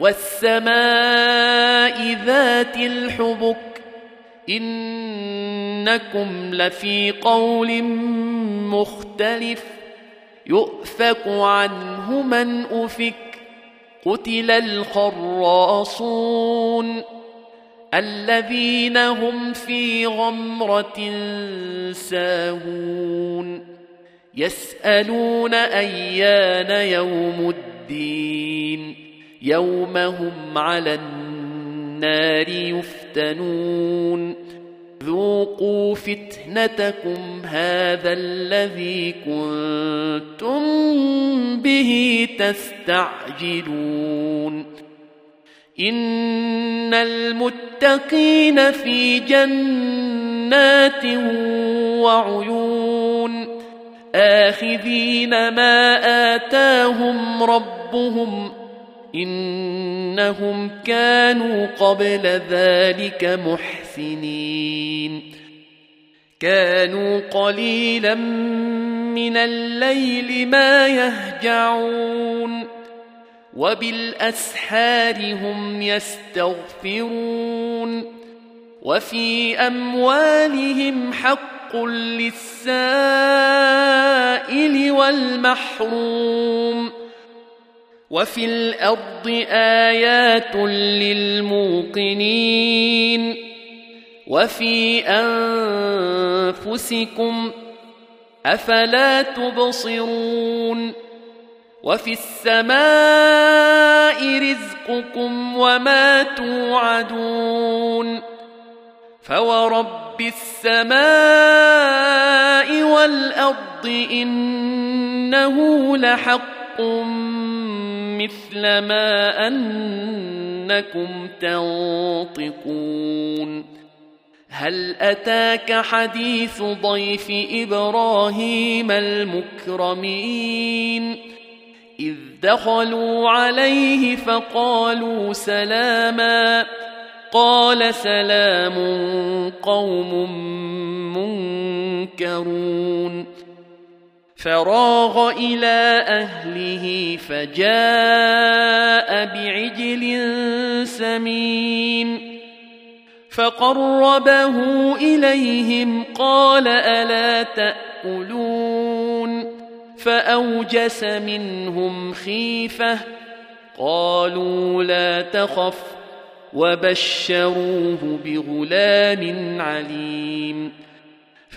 والسماء ذات الحبك إنكم لفي قول مختلف يؤفك عنه من أفك قتل الخراصون الذين هم في غمرة ساهون يسألون أيان يوم الدين يوم هم على النار يفتنون. ذوقوا فتنتكم هذا الذي كنتم به تستعجلون. إن المتقين في جنات وعيون. آخذين ما آتاهم ربهم إنهم كانوا قبل ذلك محسنين. كانوا قليلا من الليل ما يهجعون. وبالأسحار هم يستغفرون. وفي أموالهم حق حق للسائل والمحروم. وفي الأرض آيات للموقنين وفي أنفسكم أفلا تبصرون وفي السماء رزقكم وما توعدون فورب السماء والأرض إنه لحق مثل ما أنكم تنطقون. هل أتاك حديث ضيف إبراهيم المكرمين؟ إذ دخلوا عليه فقالوا سلاما. قال سلام قوم منكرون. فراغ إلى أهله فجاء بعجل سمين فقربه إليهم قال ألا تأكلون فأوجس منهم خيفة قالوا لا تخف وبشروه بغلام عليم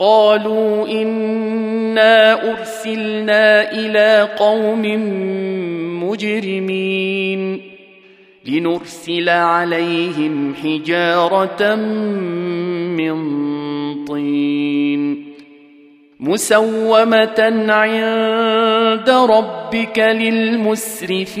قالوا إنا أرسلنا إلى قوم مجرمين لنرسل عليهم حجارة من طين مسومة عند ربك للمسرفين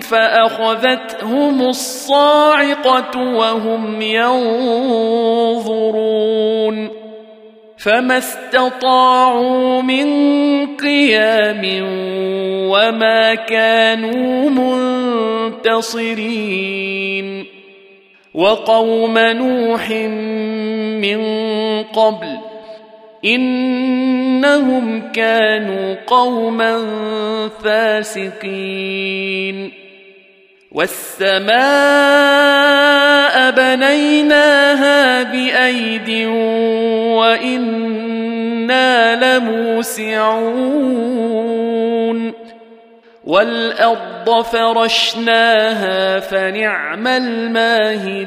فأخذتهم الصاعقة وهم ينظرون فما استطاعوا من قيام وما كانوا منتصرين وقوم نوح من قبل إنهم كانوا قوما فاسقين. والسماء بنيناها بايد وأنا لموسعون. والارض فرشناها فنعم الماهدون.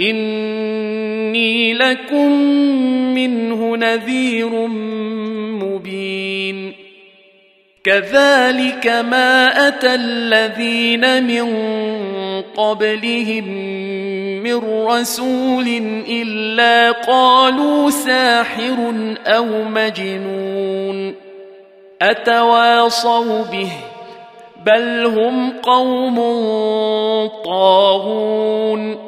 إني لكم منه نذير مبين. كذلك ما أتى الذين من قبلهم من رسول إلا قالوا ساحر أو مجنون. أتواصوا به بل هم قوم طاغون.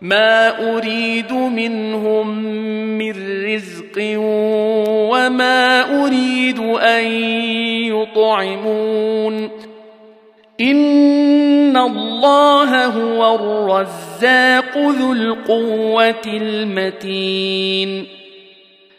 ما اريد منهم من رزق وما اريد ان يطعمون ان الله هو الرزاق ذو القوه المتين